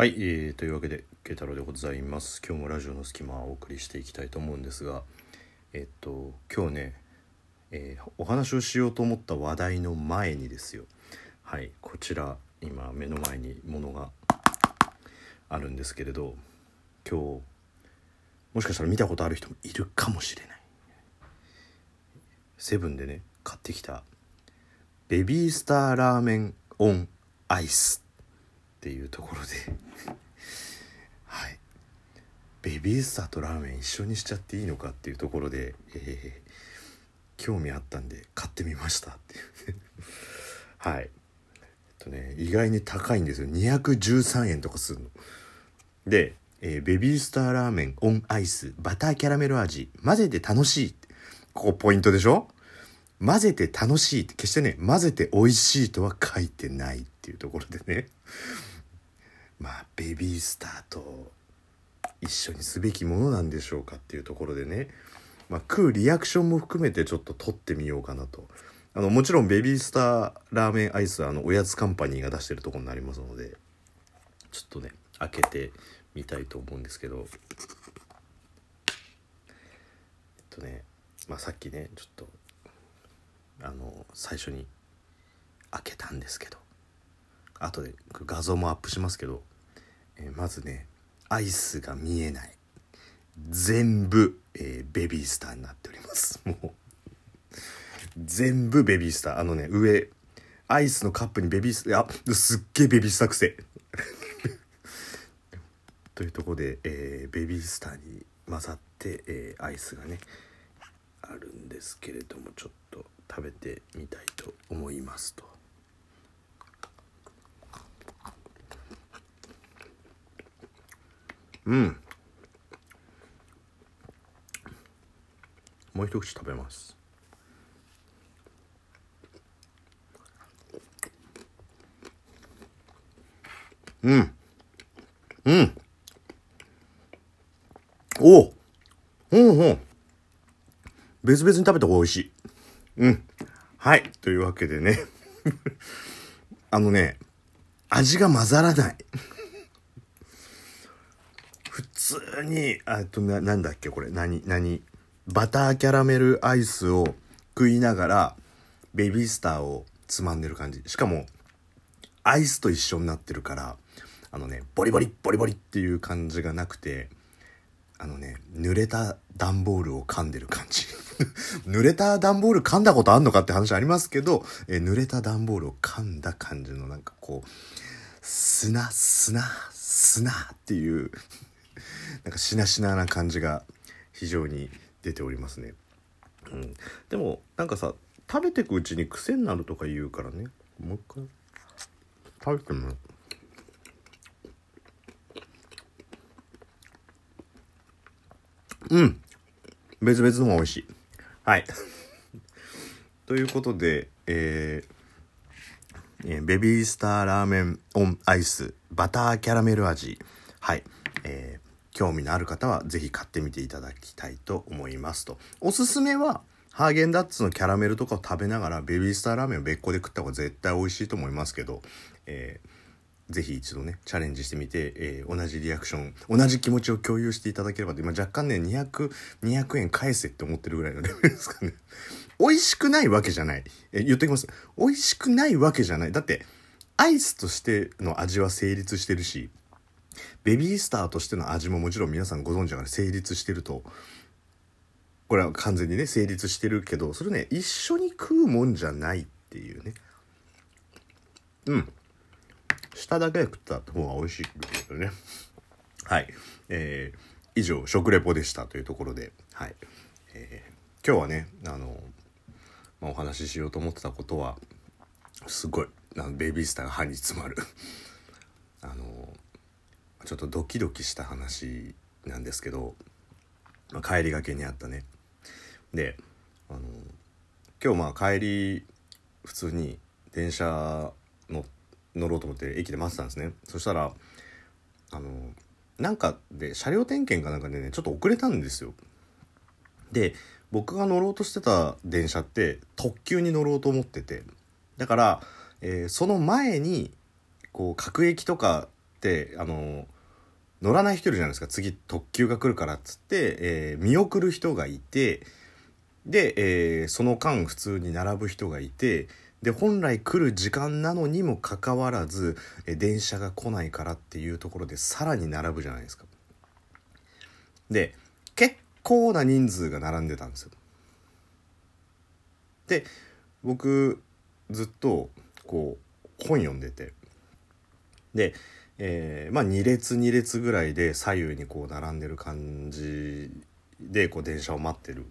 はい、えーというわけで慶太郎でございます。今日もラジオの隙間をお送りしていきたいと思うんですがえっと今日ね、えーお話をしようと思った話題の前にですよ。はいこちら今目の前にものがあるんですけれど今日もしかしたら見たことある人もいるかもしれない。セブンでね買ってきたベビースターラーメンオンアイス。っていうところで。はい。ベビースターとラーメン一緒にしちゃっていいのかっていうところで、えー興味あったんで買ってみましたっていう。はい。えっとね意外に高いんですよ。213円とかするの。で、えーベビースターラーメンオンアイスバターキャラメル味混ぜて楽しいって。ここポイントでしょ？混ぜて楽しいって。決してね混ぜて美味しいとは書いてないっていうところでね。まあベビースターと一緒にすべきものなんでしょうかっていうところでね、まあ、食うリアクションも含めてちょっと撮ってみようかなと。あのもちろんベビースターラーメンアイスはあのおやつカンパニーが出してるところになりますのでちょっとね開けてみたいと思うんですけど。えっとねまあさっきねちょっとあの最初に開けたんですけど。後で画像もアップしますけど、えーまずねアイスが見えない。全部、えーベビースターになっております。もう。全部ベビースター。あのね上アイスのカップにベビースターあすっげえベビースター癖 というとこで、えーベビースターに混ざって、えーアイスがねあるんですけれどもちょっと食べてみたいと思いますと。うん。もう一口食べます。うん。うん。お。ううんうん。別々に食べた方が美味しい。うん。はい。というわけでね。あのね味が混ざらない普にあとななんだっけこれ。何何？バターキャラメルアイスを食いながらベビースターをつまんでる感じ。しかもアイスと一緒になってるからあのねボリボリボリボリっていう感じがなくてあのね濡れた段ボールを噛んでる感じ。濡れた段ボール噛んだことあんのかって話ありますけど、え濡れた段ボールを噛んだ感じのなんかこう砂砂砂っていうなんかしなしなな感じが非常に出ておりますね。うん、でもなんかさ食べてくうちに癖になるとか言うからねもう一回食べてみよう。うん別々の方が美味しい。はい。ということで、えーえーベビースターラーメンオンアイスバターキャラメル味はい、えー興味のある方はぜひ買ってみていただきたいと思いますとおすすめはハーゲンダッツのキャラメルとかを食べながらベビースターラーメンを別個で食った方が絶対美味しいと思いますけど、えーぜひ一度ねチャレンジしてみて、えー同じリアクション同じ気持ちを共有していただければと今若干ね200 200円返せって思ってるぐらいのレベルですかね 美味しくないわけじゃない。え、言ってきます。美味しくないわけじゃない。だって、アイスとしての味は成立してるし、ベビースターとしての味ももちろん皆さんご存知だから成立してると、これは完全にね、成立してるけど、それね、一緒に食うもんじゃないっていうね。うん。下だけで食った方が美味しいけどね。はい。えー以上、食レポでしたというところで、はい。えー今日はね、あの、まあ、お話ししようと思ってたことは、すごい、あのベビースターが歯に詰まる。ちょっとドキドキした話なんですけど、まあ、帰りがけにあったね。で、あの、今日まあ帰り、普通に電車の乗ろうと思って駅で待ってたんですね。そしたら、あの、なんかで車両点検かなんかでね、ちょっと遅れたんですよ。で僕が乗ろうとしてた電車って特急に乗ろうと思っててだから、えーその前にこう各駅とかってあの乗らない人いるじゃないですか次特急が来るからっつって、えー、見送る人がいてで、えー、その間普通に並ぶ人がいてで本来来る時間なのにもかかわらず、えー、電車が来ないからっていうところでさらに並ぶじゃないですか。で結構な人数が並んでたんですよ。で僕ずっとこう本読んでてで、えー、まあ2列2列ぐらいで左右にこう並んでる感じでこう電車を待ってる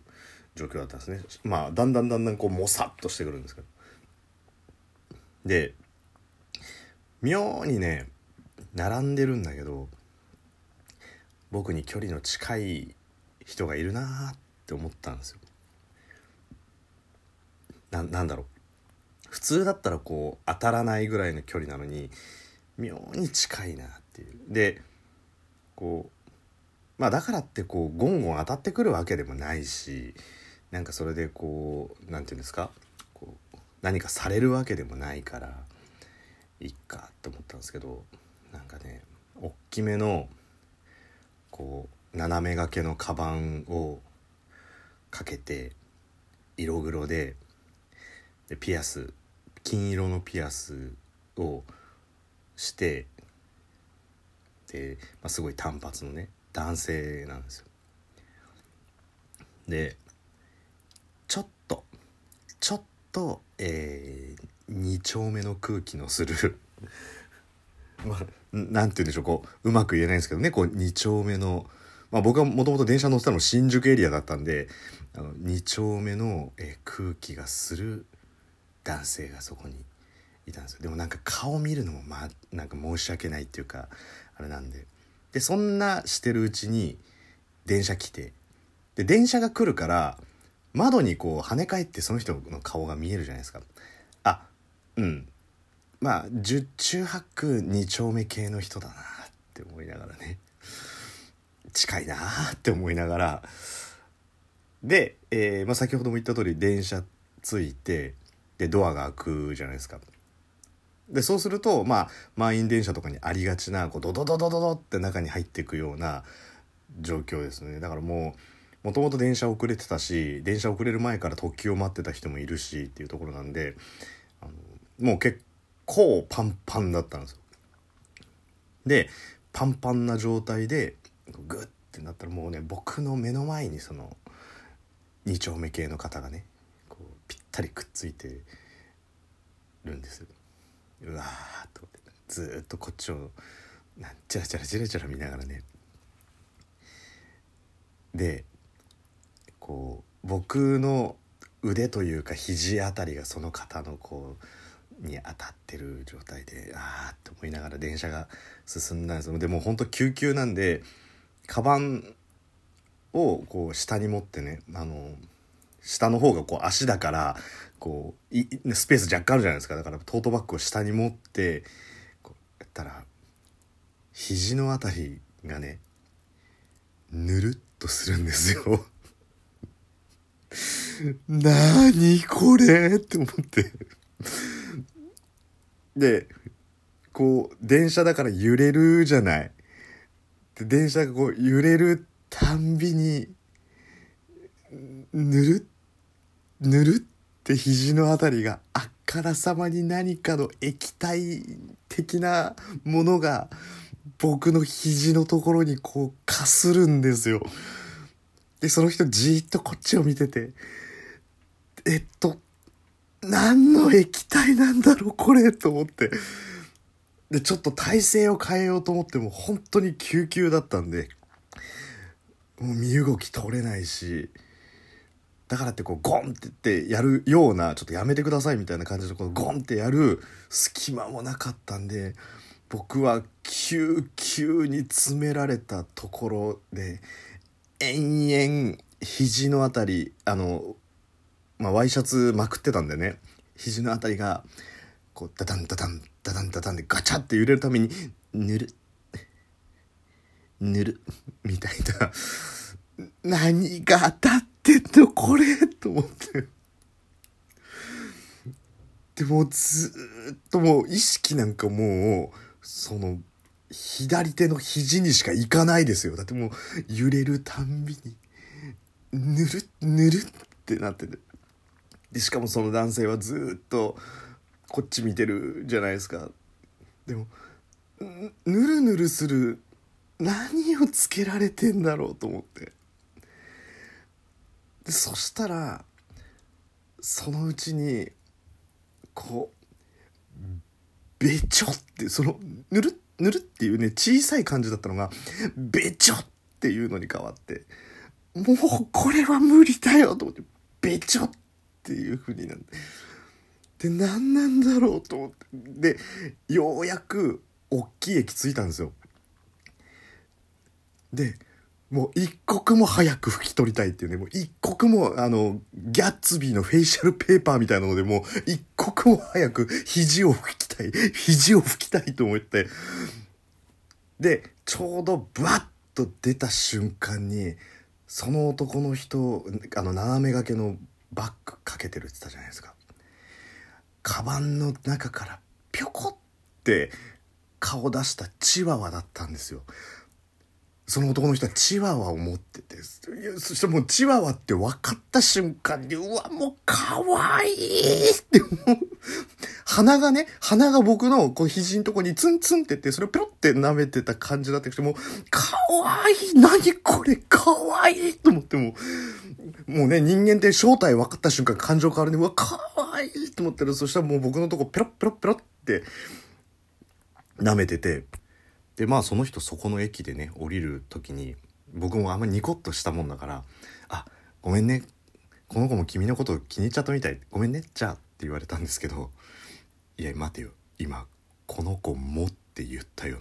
状況だったんですね。まあだんだんだんだんこうもさっとしてくるんですけど。で妙にね並んでるんだけど僕に距離の近い人がいるなって思ったんですよ。ななんだろう。普通だったらこう当たらないぐらいの距離なのに妙に近いなっていう。でこうまあだからってこうゴンゴン当たってくるわけでもないしなんかそれでこう何て言うんですか？こう何かされるわけでもないからいっかって思ったんですけどなんかねおっきめのこう斜めがけのカバンをかけて色黒ででピアス金色のピアスをしてで、まあ、すごい単発のね男性なんですよ。でちょっとちょっとえー、2丁目の空気のする まあなんて言うんでしょうこううまく言えないんですけどねこう2丁目のまあ僕はもともと電車乗ってたの新宿エリアだったんであの2丁目の、え、空気がする男性がそこにいたんですよ。でもなんか顔見るのもまあなんか申し訳ないっていうかあれなんで。でそんなしてるうちに電車来てで電車が来るから窓にこう跳ね返ってその人の顔が見えるじゃないですか。あうん。まあ十中八九二丁目系の人だなって思いながらね。近いなって思いながら。で、えーまあ、先ほども言った通り電車着いてでドアが開くじゃないですか。でそうするとまあ満員電車とかにありがちなこうドドドドドドって中に入っていくような状況ですねだからもうもともと電車遅れてたし電車遅れる前から特急を待ってた人もいるしっていうところなんであのもう結構パンパンだったんですよ。でパンパンな状態でグッてなったらもうね僕の目の前にその2丁目系の方がねこうぴったりくっついてるんですようわーと思ってずっとこっちをなんチラチラチラチラ見ながらね。でこう僕の腕というか肘あたりがその方のこうに当たってる状態でああって思いながら電車が進んだんですでも本当救急なんでカバンをこう下に持ってねあの下の方がこう足だからこういスペース若干あるじゃないですか。だからトートバッグを下に持ってこうやったら肘のあたりがねぬるっとするんですよ。なにこれって思って。でこう電車だから揺れるじゃない。で電車がこう揺れるたんびにぬるぬるって肘のあたりがあからさまに何かの液体的なものが僕の肘のところにこうかするんですよ。でその人じーっとこっちを見ててえっと何の液体なんだろうこれと思ってでちょっと体勢を変えようと思っても本当に救急だったんでもう身動き取れないし。だからってこうゴンってってやるようなちょっとやめてくださいみたいな感じでこうゴンってやる隙間もなかったんで僕は急急に詰められたところで延々肘のあたりあの、まあ、ワイシャツまくってたんでね肘のあたりがこうダダンダダンダダンダダンでガチャって揺れるためにぬるぬるみたいな。何が当たってんのこれと思って。でもずっともう意識なんかもう、その、左手の肘にしか行かないですよ。だってもう揺れるたんびに。ぬるぬるってなってて。でしかもその男性はずっとこっち見てるじゃないですか。でもぬるぬるする。何をつけられてんだろうと思って。でそしたらそのうちにこうべちょってそのぬるぬるっていうね小さい感じだったのがべちょっていうのに変わってもうこれは無理だよと思ってべちょっていう風になってで何なんだろうと思ってでようやく大きい駅着いたんですよ。でもう一刻も早く拭き取りたいっていうね、もう一刻もあの、ギャッツビーのフェイシャルペーパーみたいなので、もう一刻も早く肘を拭きたい、肘を拭きたいと思って、で、ちょうどブワッと出た瞬間に、その男の人、あの、斜め掛けのバッグかけてるって言ったじゃないですか。カバンの中からぴょこって顔出したチワワだったんですよ。その男の人はチワワを持ってて、そしてもうチワワって分かった瞬間に、うわ、もう可愛いってもう、鼻がね、鼻が僕のこう肘のとこにツンツンってって、それをペロって舐めてた感じだったけど、もう、可愛い何これ可愛いと思ってももうね、人間って正体分かった瞬間感情変わるね、うわ、可愛いと思ってる。そしたらもう僕のとこペロペロペロって舐めてて、でまあその人そこの駅でね降りる時に僕もあんまりニコッとしたもんだから「あごめんね。この子も君のこと気に入っちゃったみたい。ごめんね。じゃあ」って言われたんですけど「いや待てよ。今この子もって言ったよ